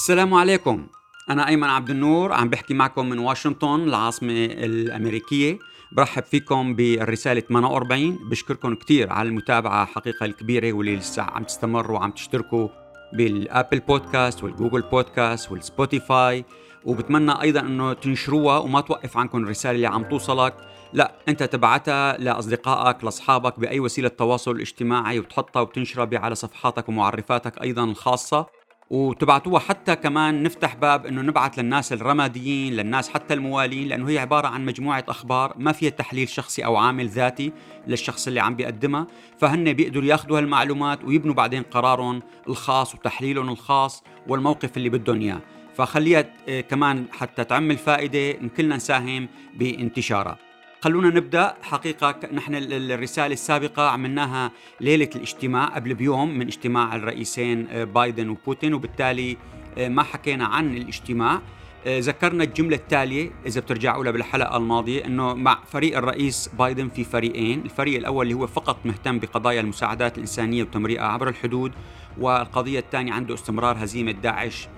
السلام عليكم. أنا أيمن عبد النور عم بحكي معكم من واشنطن العاصمة الأمريكية. برحب فيكم بالرسالة 48 بشكركم كتير على المتابعة حقيقة الكبيرة واللي لسه عم تستمروا وعم تشتركوا بال Apple Podcast وال Google Podcast وال Spotify. وبتمنى أيضا إنه تنشروها وما توقف عنكم الرسالة اللي عم توصلك. لا أنت تبعتها لأصدقائك لأصحابك بأي وسيلة تواصل اجتماعي وتحطها وبتنشرها على صفحاتك ومعرفاتك أيضا الخاصة. وتبعتوها حتى كمان نفتح باب إنه نبعث للناس الرماديين للناس حتى الموالين لأنه هي عبارة عن مجموعة أخبار ما فيها تحليل شخصي أو عامل ذاتي للشخص اللي عم بيقدمها. فهن بيقدروا يأخذوا هالمعلومات ويبنوا بعدين قرارهم الخاص وتحليلهم الخاص والموقف اللي بدهم إياه. فخليها آه، كمان حتى تعمل فائده كلنا نساهم بانتشارها. خلونا نبدأ حقيقة نحن الرسالة السابقة عملناها ليلة الاجتماع قبل بيوم من اجتماع الرئيسين آه، بايدن وبوتين وبالتالي آه، ما حكينا عن الاجتماع آه، ذكرنا الجملة التالية إذا بترجعوا لها بالحلقة الماضية إنه مع فريق الرئيس بايدن في فريقين، الفريق الأول اللي هو فقط مهتم بقضايا المساعدات الإنسانية وتمريرها عبر الحدود، والقضية الثانية عنده استمرار هزيمة داعش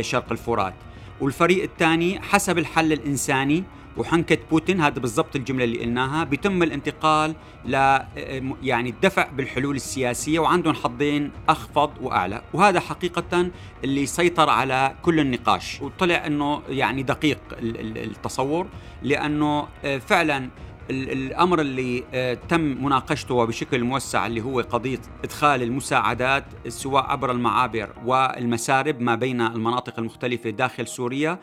شرق الفرات. والفريق الثاني حسب الحل الإنساني وحنكة بوتين هذا بالضبط الجملة اللي قلناها. بيتم الانتقال ل يعني الدفع بالحلول السياسية وعندهم حظين أخفض وأعلى. وهذا حقيقة اللي سيطر على كل النقاش. وطلع أنه يعني دقيق التصور لأنه آه، فعلا الأمر اللي آه، تم مناقشته بشكل موسع اللي هو قضية إدخال المساعدات سواء عبر المعابر والمسارب ما بين المناطق المختلفة داخل سوريا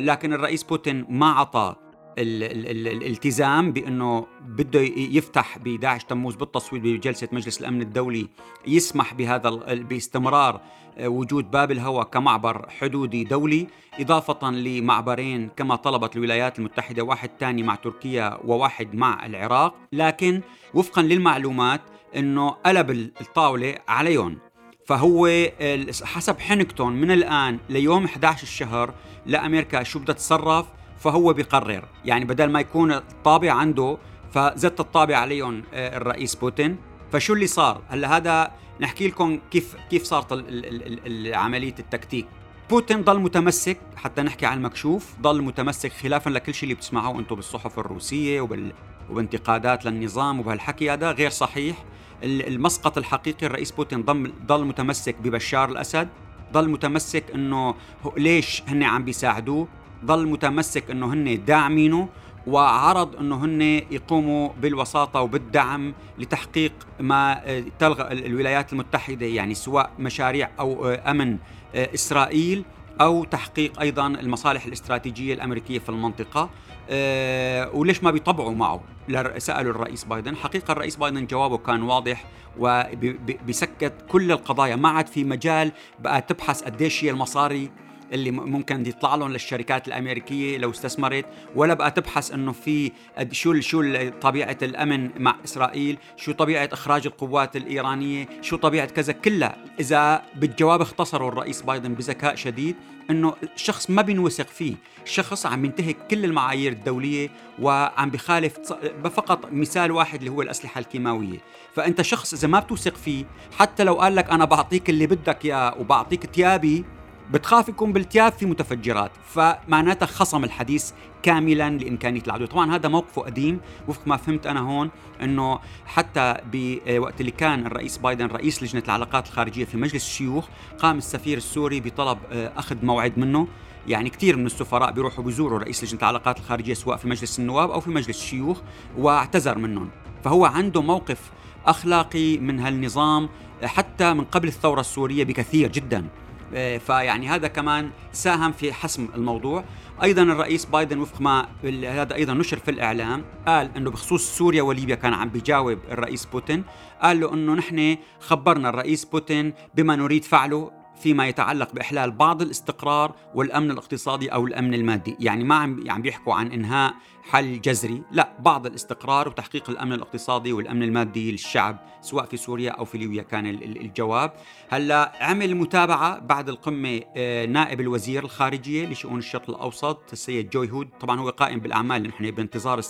لكن الرئيس بوتين ما عطى الالتزام بأنه بده يفتح ب 11 تموز بالتصويت بجلسة مجلس الأمن الدولي يسمح بهذا باستمرار آه، وجود باب الهواء كمعبر حدودي دولي إضافة لمعبرين كما طلبت الولايات المتحدة واحد ثاني مع تركيا وواحد مع العراق. لكن وفقا للمعلومات إنه قلب الطاولة عليهم فهو حسب حنكتون من الآن ليوم 11 الشهر لأمريكا شو بدها تتصرف فهو بيقرر. يعني بدل ما يكون الطابع عنده فزت الطابع عليهم آه، الرئيس بوتين. فشو اللي صار؟ هلأ هذا نحكي لكم كيف كيف صارت عملية التكتيك. بوتين ضل متمسك حتى نحكي عن المكشوف ضل متمسك خلافا لكل شيء اللي بتسمعوه أنتم بالصحف الروسية وبال وبانتقادات للنظام وبهالحكي هذا غير صحيح. المسقط الحقيقي الرئيس بوتين ضل ضل متمسك ببشار الأسد ضل متمسك إنه ليش هن عم بيساعدوه؟ ضل متمسك إنه هن داعمينه وعرض إنه هن يقوموا بالوساطة وبالدعم لتحقيق ما آه، تلغى الولايات المتحدة يعني سواء مشاريع أو آه، أمن آه، إسرائيل. أو تحقيق أيضا المصالح الاستراتيجية الأمريكية في المنطقة. وليش ما بيطبعوا معه؟ سألوا الرئيس بايدن. حقيقة الرئيس بايدن جوابه كان واضح وبيسكت كل القضايا. ما عاد في مجال بقى تبحث قديش هي المصاري اللي ممكن يطلع لهم للشركات الأمريكية لو استثمرت. ولا بقى تبحث إنه في شو شو طبيعة الأمن مع إسرائيل شو طبيعة إخراج القوات الإيرانية شو طبيعة كذا. كلها إذا بالجواب اختصروا الرئيس بايدن بذكاء شديد إنه الشخص ما بينوثق فيه. الشخص عم ينتهك كل المعايير الدولية وعم بخالف فقط مثال واحد اللي هو الأسلحة الكيماوية. فأنت شخص إذا ما بتوثق فيه حتى لو قال لك أنا بعطيك اللي بدك إياه وبعطيك تيابي بتخاف يكون بالتياب في متفجرات فمعناتها خصم الحديث كاملا لإمكانية العدو طبعا هذا موقفه قديم وفق ما فهمت أنا هون إنه حتى بوقت اللي كان الرئيس بايدن رئيس لجنة العلاقات الخارجية في مجلس الشيوخ قام السفير السوري بطلب آه، أخذ موعد منه. يعني كثير من السفراء بيروحوا بيزوروا رئيس لجنة العلاقات الخارجية سواء في مجلس النواب أو في مجلس الشيوخ واعتذر منهم. فهو عنده موقف أخلاقي من هالنظام حتى من قبل الثورة السورية بكثير جدا. فيعني هذا كمان ساهم في حسم الموضوع. أيضا الرئيس بايدن وفق ما هذا أيضا نشر في الإعلام قال إنه بخصوص سوريا وليبيا كان عم بيجاوب الرئيس بوتين قال له إنه نحن خبرنا الرئيس بوتين بما نريد فعله فيما يتعلق بإحلال بعض الاستقرار والأمن الاقتصادي أو الأمن المادي، يعني ما عم عم بيحكوا عن إنهاء حل جذري، لا بعض الاستقرار وتحقيق الأمن الاقتصادي والأمن المادي للشعب سواء في سوريا أو في ليبيا كان الجواب، هلأ عمل متابعة بعد القمة آه، نائب الوزير الخارجية لشؤون الشرق الأوسط السيد جوي هود، طبعا هو قائم بالأعمال نحن بانتظار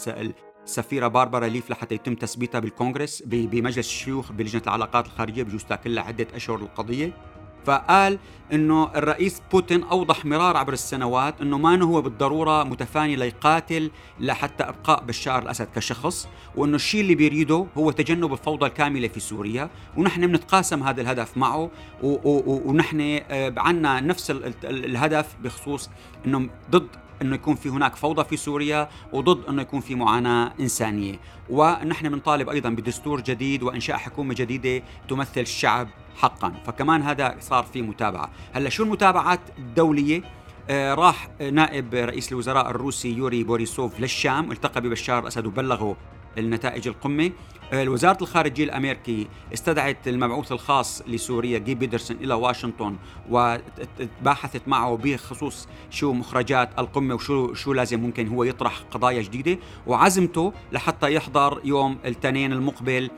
السفيره باربرا ليف لحتى يتم تثبيتها بالكونغرس بمجلس الشيوخ بلجنة العلاقات الخارجية بجوز تاكل عدة أشهر القضية. فقال إنه الرئيس بوتين أوضح مرار عبر السنوات إنه ما هو بالضرورة متفاني ليقاتل لحتى إبقاء بشار الأسد كشخص وإنه الشيء اللي بيريده هو تجنب الفوضى الكاملة في سوريا ونحن بنتقاسم هذا الهدف معه ونحن آه، عندنا نفس الهدف بخصوص إنه ضد أنه يكون في هناك فوضى في سوريا وضد أنه يكون في معاناة إنسانية. ونحن بنطالب أيضا بدستور جديد وإنشاء حكومة جديدة تمثل الشعب حقا. فكمان هذا صار في متابعة. هلأ شو المتابعات الدولية؟ آه راح نائب رئيس الوزراء الروسي يوري بوريسوف للشام التقى ببشار الأسد وبلغه النتائج القمة. وزارة الخارجية الأمريكي استدعت المبعوث الخاص لسوريا جي بيدرسون إلى واشنطن وباحثت معه بخصوص شو مخرجات القمة وشو شو لازم ممكن هو يطرح قضايا جديدة. وعزمته لحتى يحضر يوم الاثنين المقبل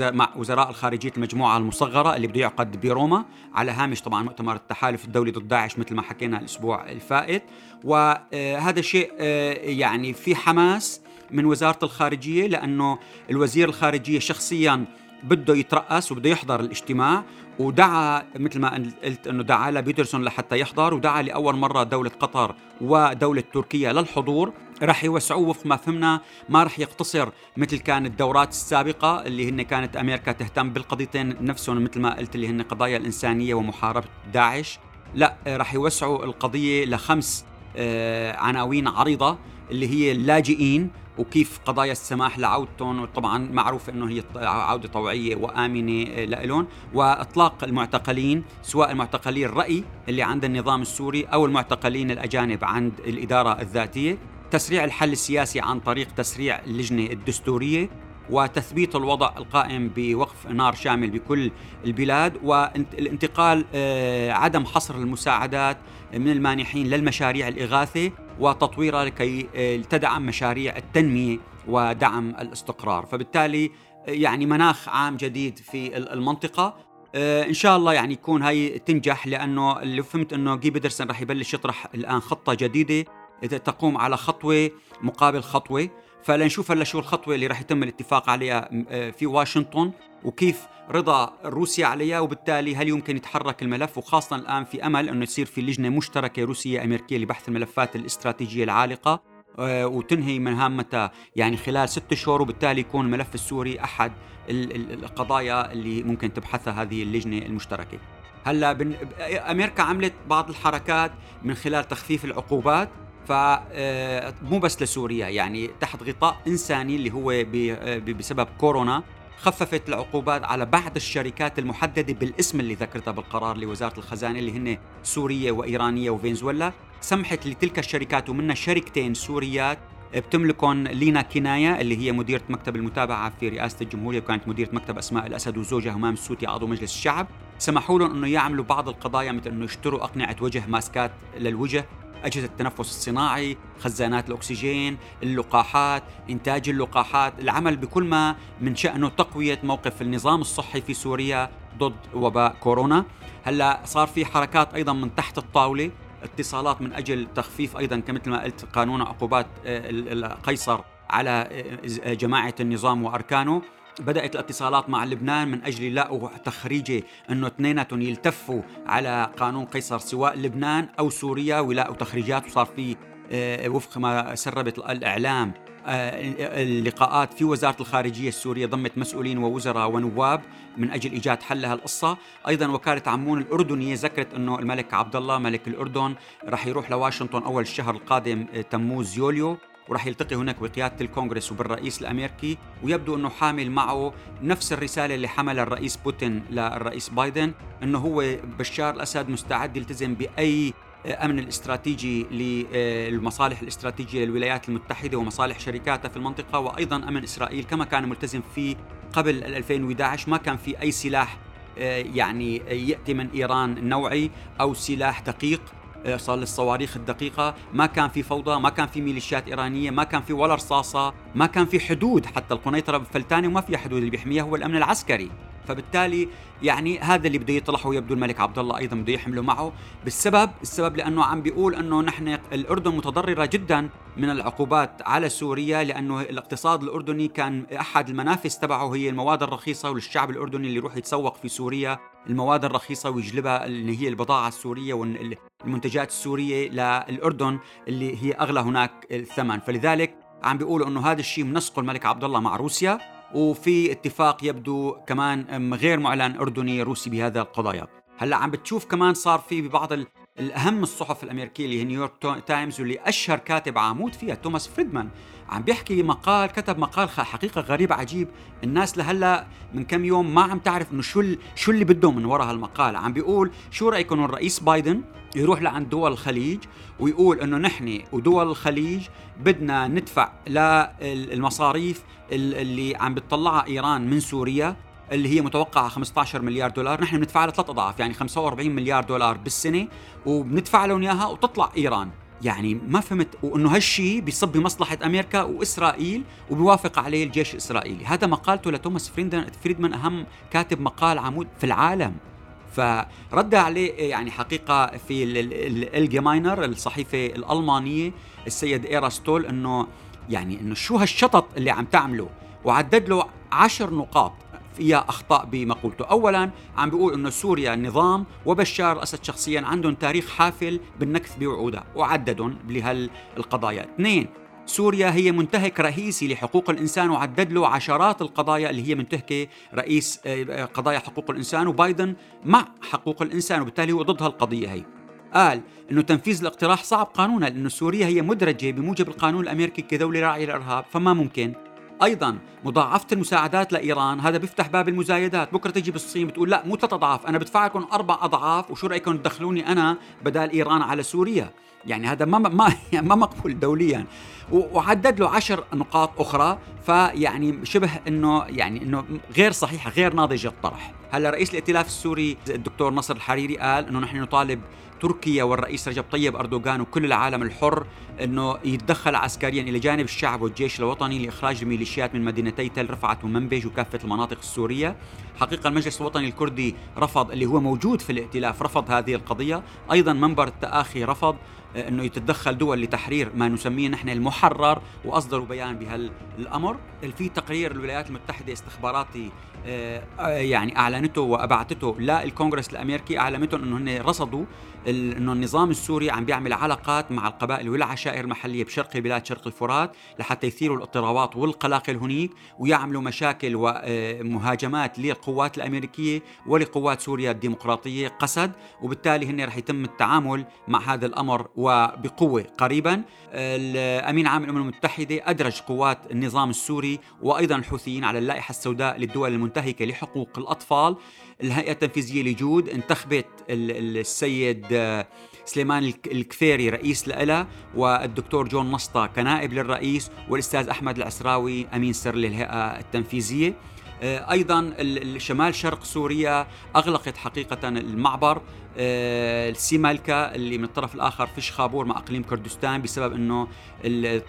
مع وزراء الخارجية المجموعة المصغرة اللي بده يعقد بروما على هامش طبعا مؤتمر التحالف الدولي ضد داعش مثل ما حكينا الأسبوع الفائت. وهذا شيء آه، يعني في حماس من وزارة الخارجية لأنه الوزير الخارجية شخصيا بده يترأس وبده يحضر الاجتماع ودعا مثل ما قلت إنه دعا لبيترسون لحتى يحضر ودعا لأول مرة دولة قطر ودولة تركيا للحضور. رح يوسعوه وفق ما فهمنا ما رح يقتصر مثل كان الدورات السابقة اللي هن كانت أمريكا تهتم بالقضيتين نفسهم مثل ما قلت اللي هن قضايا الإنسانية ومحاربة داعش. لا رح يوسعوا القضية لخمس آه، عناوين عريضة اللي هي اللاجئين وكيف قضايا السماح لعودتهم وطبعا معروف إنه هي عودة طوعية وآمنة لهم وإطلاق المعتقلين سواء المعتقلين الرأي اللي عند النظام السوري أو المعتقلين الأجانب عند الإدارة الذاتية. تسريع الحل السياسي عن طريق تسريع اللجنة الدستورية. وتثبيت الوضع القائم بوقف نار شامل بكل البلاد والانتقال آه، عدم حصر المساعدات من المانحين للمشاريع الإغاثة وتطويرها لكي آه، تدعم مشاريع التنمية ودعم الاستقرار. فبالتالي آه، يعني مناخ عام جديد في المنطقة. إن شاء الله يعني يكون هاي تنجح لأنه اللي فهمت إنه جي بيدرسون رح يبلش يطرح الآن خطة جديدة تقوم على خطوة مقابل خطوة. فلنشوف هلا شو الخطوة اللي راح يتم الاتفاق عليها آه، في واشنطن وكيف رضا روسيا عليها وبالتالي هل يمكن يتحرك الملف وخاصة الآن في أمل أنه يصير في لجنة مشتركة روسية أمريكية لبحث الملفات الاستراتيجية العالقة آه، وتنهي مهامتها يعني خلال ست شهور وبالتالي يكون الملف السوري أحد القضايا اللي ممكن تبحثها هذه اللجنة المشتركة. هلأ أمريكا عملت بعض الحركات من خلال تخفيف العقوبات فمو آه، بس لسوريا يعني تحت غطاء إنساني اللي هو آه، بسبب كورونا خففت العقوبات على بعض الشركات المحددة بالاسم اللي ذكرتها بالقرار لوزارة الخزانة اللي هن سوريه وإيرانية وفنزويلا. سمحت لتلك الشركات ومنها شركتين سوريات بتملكهم لينا كناية اللي هي مديرة مكتب المتابعة في رئاسة الجمهورية وكانت مديرة مكتب أسماء الأسد وزوجها همام السوتي عضو مجلس الشعب. سمحوا لهم أنه يعملوا بعض القضايا مثل أنه يشتروا أقنعة وجه ماسكات للوجه. أجهزة التنفس الصناعي خزانات الأكسجين اللقاحات إنتاج اللقاحات العمل بكل ما من شأنه تقوية موقف النظام الصحي في سوريا ضد وباء كورونا. هلأ صار في حركات أيضا من تحت الطاولة اتصالات من أجل تخفيف أيضا كمثل ما قلت قانون عقوبات آه، قيصر على آه، جماعة النظام وأركانه. بدأت الاتصالات مع لبنان من أجل يلاقوا تخريجة أنه اثنيناتهم يلتفوا على قانون قيصر سواء لبنان أو سوريا ويلاقوا تخريجات وصار في آه، وفق ما سربت الإعلام آه، اللقاءات في وزارة الخارجية السورية ضمت مسؤولين ووزراء ونواب من أجل إيجاد حل لها القصة. أيضا وكالة عمون الأردنية ذكرت أنه الملك عبد الله ملك الأردن رح يروح لواشنطن أول الشهر القادم آه، تموز يوليو. وراح يلتقي هناك بقيادة الكونغرس وبالرئيس الأمريكي ويبدو أنه حامل معه نفس الرسالة اللي حملها الرئيس بوتين للرئيس بايدن أنه هو بشار الأسد مستعد يلتزم بأي أمن الاستراتيجي للمصالح الاستراتيجية للولايات المتحدة ومصالح شركاتها في المنطقة وأيضا أمن إسرائيل كما كان ملتزم فيه قبل 2011 ما كان في أي سلاح آه، يعني يأتي من إيران نوعي أو سلاح دقيق. صار للصواريخ الدقيقة. ما كان في فوضى ما كان في ميليشيات إيرانية ما كان في ولا رصاصة ما كان في حدود حتى القنيطرة. بفلتانة وما فيها حدود اللي بيحميها هو الأمن العسكري. فبالتالي يعني هذا اللي بده يطرحه يبدو الملك عبد الله أيضا بده يحمله معه بالسبب السبب لأنه عم بيقول أنه نحن الأردن متضررة جدا من العقوبات على سوريا لأنه الاقتصاد الأردني كان أحد المنافس تبعه هي المواد الرخيصة وللشعب الأردني اللي يروح يتسوق في سوريا المواد الرخيصة ويجلبها اللي هي البضاعة السورية والمنتجات السورية للأردن اللي هي أغلى هناك الثمن. فلذلك عم بيقولوا أنه هذا الشيء منسقه الملك عبد الله مع روسيا. وفي اتفاق يبدو كمان غير معلن أردني روسي بهذا القضايا. هلأ عم بتشوف كمان صار في ببعض الأهم الصحف الأمريكية اللي هي نيويورك تايمز واللي أشهر كاتب عمود فيها توماس فريدمان. عم بيحكي مقال كتب مقال حقيقة غريب عجيب. الناس لهلأ من كم يوم ما عم تعرف إنه شو شو اللي بدهم من وراء هالمقال. عم بيقول شو رايكم الرئيس بايدن يروح لعند دول الخليج ويقول إنه نحن ودول الخليج بدنا ندفع للمصاريف اللي عم بتطلعها إيران من سوريا اللي هي متوقعة 15 مليار دولار. نحن بندفع لها ثلاث أضعاف يعني 45 مليار دولار بالسنة وبندفع لهم إياها وتطلع إيران. يعني ما فهمت وإنه هالشيء بيصب بمصلحة أمريكا وإسرائيل وبيوافق عليه الجيش الإسرائيلي، هذا مقالته لتوماس فريدمان أهم كاتب مقال عمود في العالم. فرد عليه يعني حقيقة في الجيماينر الصحيفة الألمانية السيد ايراستول إنه يعني إنه شو هالشطط اللي عم تعمله؟ وعدد له عشر نقاط. فيها أخطاء بمقولته، اولا عم بيقول إنه سوريا النظام وبشار الاسد شخصيا عندهم تاريخ حافل بالنكث بوعودها وعددهم لهالقضايا، اثنين سوريا هي منتهك رئيسي لحقوق الإنسان وعدد له عشرات القضايا اللي هي منتهكة رئيس آه، قضايا حقوق الإنسان وبايدن مع حقوق الإنسان وبالتالي هو ضد هالقضيه هي. قال إنه تنفيذ الاقتراح صعب قانونا لأنه سوريا هي مدرجة بموجب القانون الأمريكي كدولة راعية للإرهاب فما ممكن أيضا مضاعفة المساعدات لإيران هذا بيفتح باب المزايدات. بكرة تجي بالصين بتقول لا مو ثلاث اضعاف أنا بدفع لكم أربع أضعاف وشو رأيكم تدخلوني أنا بدال إيران على سوريا؟ يعني هذا ما ما ما مقبول دوليا وعدد له عشر نقاط أخرى فيعني شبه انه يعني إنه غير صحيحة غير ناضجة الطرح هلأ رئيس الائتلاف السوري الدكتور نصر الحريري قال إنه نحن نطالب تركيا والرئيس رجب طيب أردوغان وكل العالم الحر إنه يتدخل عسكريا إلى جانب الشعب والجيش الوطني لإخراج الميليشيات من مدينتي تل رفعت ومنبج وكافة المناطق السورية. حقيقة المجلس الوطني الكردي رفض اللي هو موجود في الائتلاف رفض هذه القضية، أيضا منبر التآخي رفض إنه يتدخل دول لتحرير ما نسميه نحن المحرر واصدروا بيان بهالأمر. في تقرير الولايات المتحدة استخباراتي آه، يعني أعلنته وأبعثته للكونغرس الأمريكي اعلمتهم إنه هن رصدوا إنه النظام السوري عم بيعمل علاقات مع القبائل والعشائر المحلية بشرق البلاد شرق الفرات لحتى يثيروا الاضطرابات والقلاقل هنيك ويعملوا مشاكل ومهاجمات للقوات الأمريكية ولقوات سوريا الديمقراطية قسد وبالتالي هن رح يتم التعامل مع هذا الأمر وبقوة قريبا. الأمين عام الامم المتحدة أدرج قوات النظام السوري وأيضا الحوثيين على اللائحة السوداء للدول المنتهكة لحقوق الأطفال. الهيئة التنفيذية لجود انتخبت السيد آه، سليمان الكفيري رئيس لها والدكتور جون نسطة كنائب للرئيس والأستاذ أحمد العسراوي أمين سر للهيئة التنفيذية. آه، أيضا شمال شرق سوريا أغلقت حقيقة المعبر. آه، السيمالكا اللي من الطرف الآخر فيش خابور مع إقليم كردستان بسبب إنه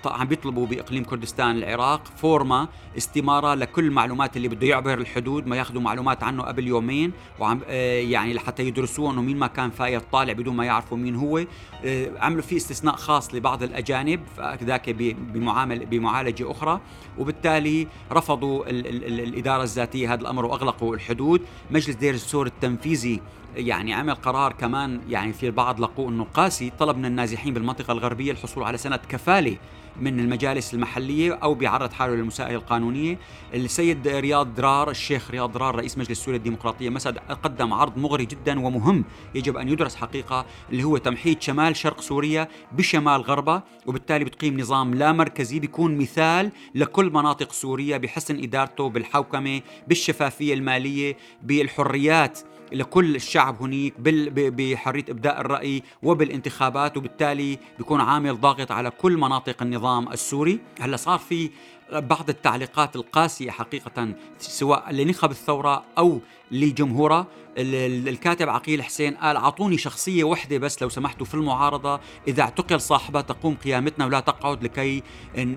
عم بيطلبوا بإقليم كردستان العراق فورما استمارة لكل المعلومات اللي بده يعبر الحدود ما ياخذوا معلومات عنه قبل يومين وعم آه، يعني لحتى يدرسوه إنه مين ما كان فايت طالع بدون ما يعرفوا مين هو. آه، عملوا فيه استثناء خاص لبعض الأجانب ذاك بمعامل بمعالجة أخرى. وبالتالي رفضوا ال ال ال الإدارة الذاتية هذا الأمر وأغلقوا الحدود. مجلس دير السور التنفيذي يعني عمل قرار كمان يعني في البعض لقوه انه قاسي طلب من النازحين بالمنطقة الغربية الحصول على سند كفاله من المجالس المحلية أو بيعرض حاله للمساءله القانونية. السيد رياض درار الشيخ رياض درار رئيس مجلس سوريا الديمقراطية مسد قدم عرض مغري جدا ومهم يجب أن يدرس حقيقة اللي هو تمحيط شمال شرق سوريا بشمال غربها وبالتالي بتقيم نظام لا مركزي بيكون مثال لكل مناطق سوريا بحسن إدارته بالحوكمة بالشفافية المالية بالحريات لكل الشعب هنيك بحرية إبداء الرأي وبالانتخابات وبالتالي بيكون عامل ضاغط على كل مناطق النظام. السوري. هلا صار في بعض التعليقات القاسية حقيقة سواء لنخب الثورة أو لجمهوره الكاتب عقيل حسين قال أعطوني شخصية وحدة بس لو سمحتوا في المعارضة. إذا اعتقل صاحبها تقوم قيامتنا ولا تقعد لكي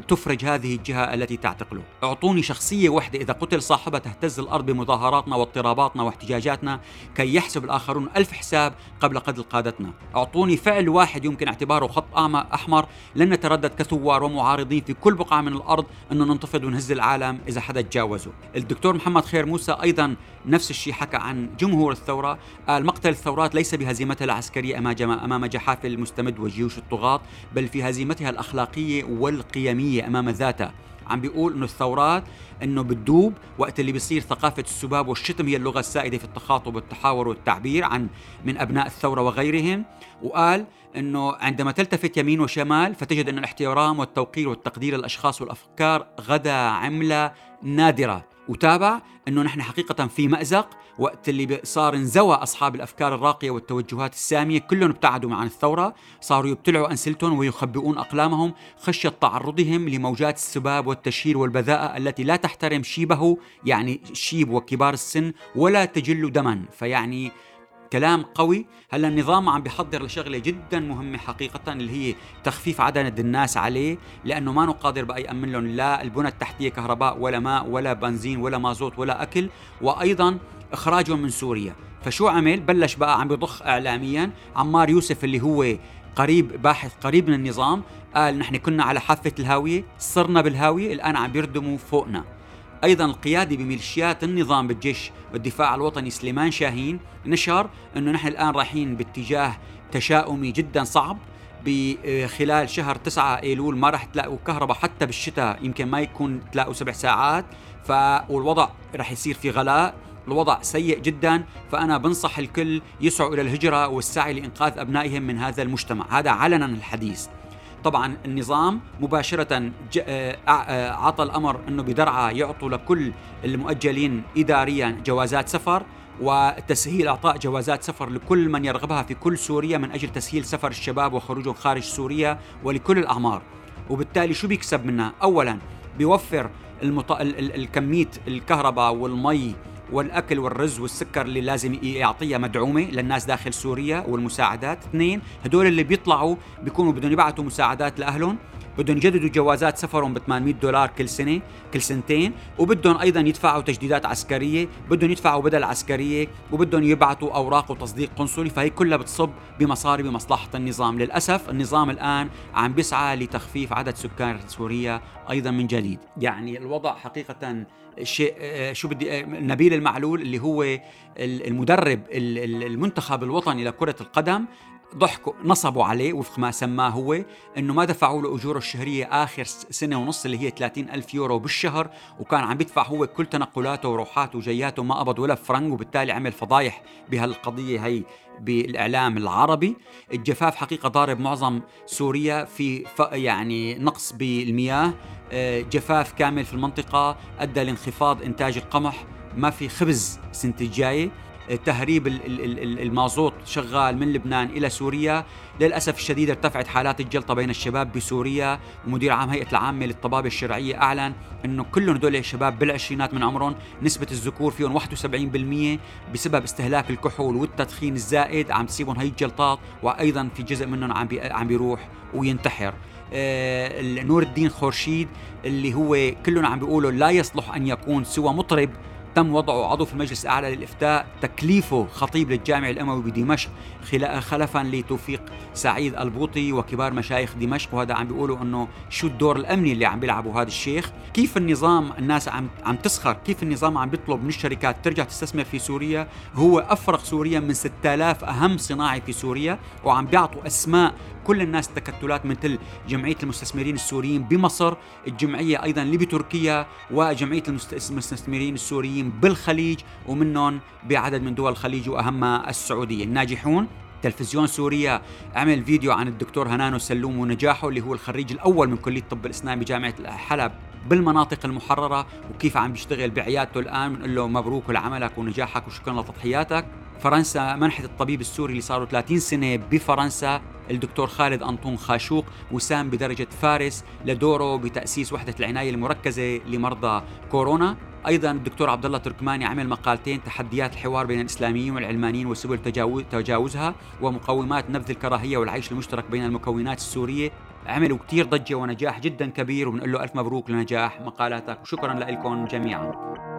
تفرج هذه الجهة التي تعتقله. أعطوني شخصية وحدة. إذا قتل صاحبها تهتز الأرض بمظاهراتنا واضطراباتنا واحتجاجاتنا كي يحسب الآخرون ألف حساب قبل قتل قادتنا. أعطوني فعل واحد يمكن اعتباره خط أحمر. لن نتردد كثوار ومعارضين في كل بقعة من الأرض انه ننتفض ونهز العالم إذا حدا تجاوزه الدكتور محمد خير موسى أيضا نفس الشيء حكى عن جمهور الثورة. قال مقتل الثورات ليس بهزيمتها العسكرية أمام جحافل المستمد وجيوش الطغاة بل في هزيمتها الأخلاقية والقيمية أمام ذاتها. عم بيقول إنه الثورات إنه بتدوب وقت اللي بيصير ثقافة السباب والشتم هي اللغة السائدة في التخاطب والتحاور والتعبير عن من أبناء الثورة وغيرهم. وقال إنه عندما تلتفت يمين وشمال فتجد إن الاحترام والتوقير والتقدير للأشخاص والأفكار غدا عملة نادرة. وتابع إنه نحن حقيقة في مأزق وقت اللي صار انزوى أصحاب الأفكار الراقية والتوجهات السامية كلهم ابتعدوا عن الثورة صاروا يبتلعوا انسلتهم ويخبئون أقلامهم خشية تعرضهم لموجات السباب والتشهير والبذاءة التي لا تحترم شيبه يعني شيب وكبار السن ولا تجل دما. فيعني كلام قوي. هلا النظام عم بيحضر لشغلة جدا مهمة حقيقه اللي هي تخفيف عدد الناس عليه لأنه ما قادر بقى يامن لهم لا البنى التحتية كهرباء ولا ماء ولا بنزين ولا مازوت ولا أكل وأيضا إخراجهم من سوريا. فشو عمل؟ بلش بقى عم بيضخ اعلاميا. عمار يوسف اللي هو قريب باحث قريب من النظام قال نحن كنا على حافة الهاوية صرنا بالهاوية الآن عم بيردموا فوقنا. أيضا القيادي بميليشيات النظام بالجيش والدفاع الوطني سليمان شاهين نشر أنه نحن الآن رايحين باتجاه تشاؤمي جدا صعب. بخلال شهر 9 إيلول ما راح تلاقوا كهرباء حتى بالشتاء يمكن ما يكون تلاقوا سبع ساعات. فالوضع راح يصير في غلاء الوضع سيء جدا. فأنا بنصح الكل يسعوا إلى الهجرة والسعي لإنقاذ أبنائهم من هذا المجتمع. هذا علنا الحديث. طبعا النظام مباشرة آه، آه، عطى الأمر أنه بدرعا يعطوا لكل المؤجلين إداريا جوازات سفر وتسهيل إعطاء جوازات سفر لكل من يرغبها في كل سوريا من أجل تسهيل سفر الشباب وخروجهم خارج سوريا ولكل الأعمار. وبالتالي شو بيكسب منها اولا بيوفر المط... الكميه الكهرباء والمي والأكل والرز والسكر اللي لازم يعطيها مدعومة للناس داخل سوريا والمساعدات. اثنين هدول اللي بيطلعوا بيكونوا بدهم يبعثوا مساعدات لأهلهم. بدهم يجددوا جوازات سفرهم ب 800 دولار كل سنة كل سنتين وبدهم أيضا يدفعوا تجديدات عسكرية بدهم يدفعوا بدل عسكرية وبدهم يبعثوا أوراق وتصديق قنصلي فهي كلها بتصب بمصاري بمصلحة النظام. للأسف النظام الآن عم بيسعى لتخفيف عدد سكان سوريا أيضا من جديد. يعني الوضع حقيقه شيء آه، شو بدي آه، نبيل المعلول اللي هو المدرب المنتخب الوطني لكرة القدم ضحكوا نصبوا عليه وفق ما سماه هو إنه ما دفعوا له اجوره الشهرية آخر سنة ونص اللي هي 30 ألف يورو بالشهر وكان عم بيدفع هو كل تنقلاته وروحاته وجياته ما قبض ولا فرنك وبالتالي عمل فضايح بهالقضية هي بالإعلام العربي. الجفاف حقيقة ضارب معظم سوريا في يعني نقص بالمياه. آه، جفاف كامل في المنطقة أدى لانخفاض إنتاج القمح. ما في خبز السنة الجاية. تهريب المازوت شغال من لبنان إلى سوريا. للأسف الشديد ارتفعت حالات الجلطة بين الشباب بسوريا. ومدير عام هيئة العامة للطبابة الشرعية أعلن إنه كلهم هدول الشباب بالعشرينات من عمرهم نسبة الذكور فيهم 71% بسبب استهلاك الكحول والتدخين الزائد. عم تصيبهم هي الجلطات وأيضا في جزء منهم عم عم بيروح وينتحر. آه نور الدين خورشيد اللي هو كلهم عم بيقولوا لا يصلح أن يكون سوى مطرب تم وضعه عضو في المجلس الأعلى للإفتاء تكليفه خطيب للجامع الأموي بدمشق خلفا لتوفيق سعيد البوطي وكبار مشايخ دمشق. وهذا عم بيقولوا أنه شو الدور الأمني اللي عم بيلعبه هذا الشيخ. كيف النظام الناس عم عم تسخر؟ كيف النظام عم بيطلب من الشركات ترجع تستثمر في سوريا؟ هو أفرغ سوريا من 6000 أهم صناعي في سوريا وعم بيعطوا أسماء كل الناس تكتلات مثل جمعية المستثمرين السوريين بمصر الجمعية أيضا اللي بتركيا وجمعية المستثمرين السوريين بالخليج ومنهم بعدد من دول الخليج وأهمها السعودية. الناجحون تلفزيون سوريا عمل فيديو عن الدكتور هنانو سلوم ونجاحه اللي هو الخريج الأول من كلية الطب الإسلامي بجامعة حلب بالمناطق المحررة وكيف عم بيشتغل بعيادته الآن بنقول له مبروك لعملك ونجاحك وشكرا لتضحياتك. فرنسا منحت الطبيب السوري اللي صاروا 30 سنة بفرنسا الدكتور خالد أنطون خاشوق وسام بدرجة فارس لدوره بتأسيس وحدة العناية المركزة لمرضى كورونا. أيضا الدكتور عبد الله تركماني عمل مقالتين تحديات الحوار بين الإسلاميين والعلمانيين وسبل تجاوزها ومقومات نبذ الكراهية والعيش المشترك بين المكونات السورية. عملوا كتير ضجة ونجاح جدا كبير وبنقول له ألف مبروك لنجاح مقالاتك. وشكرا لكم جميعا.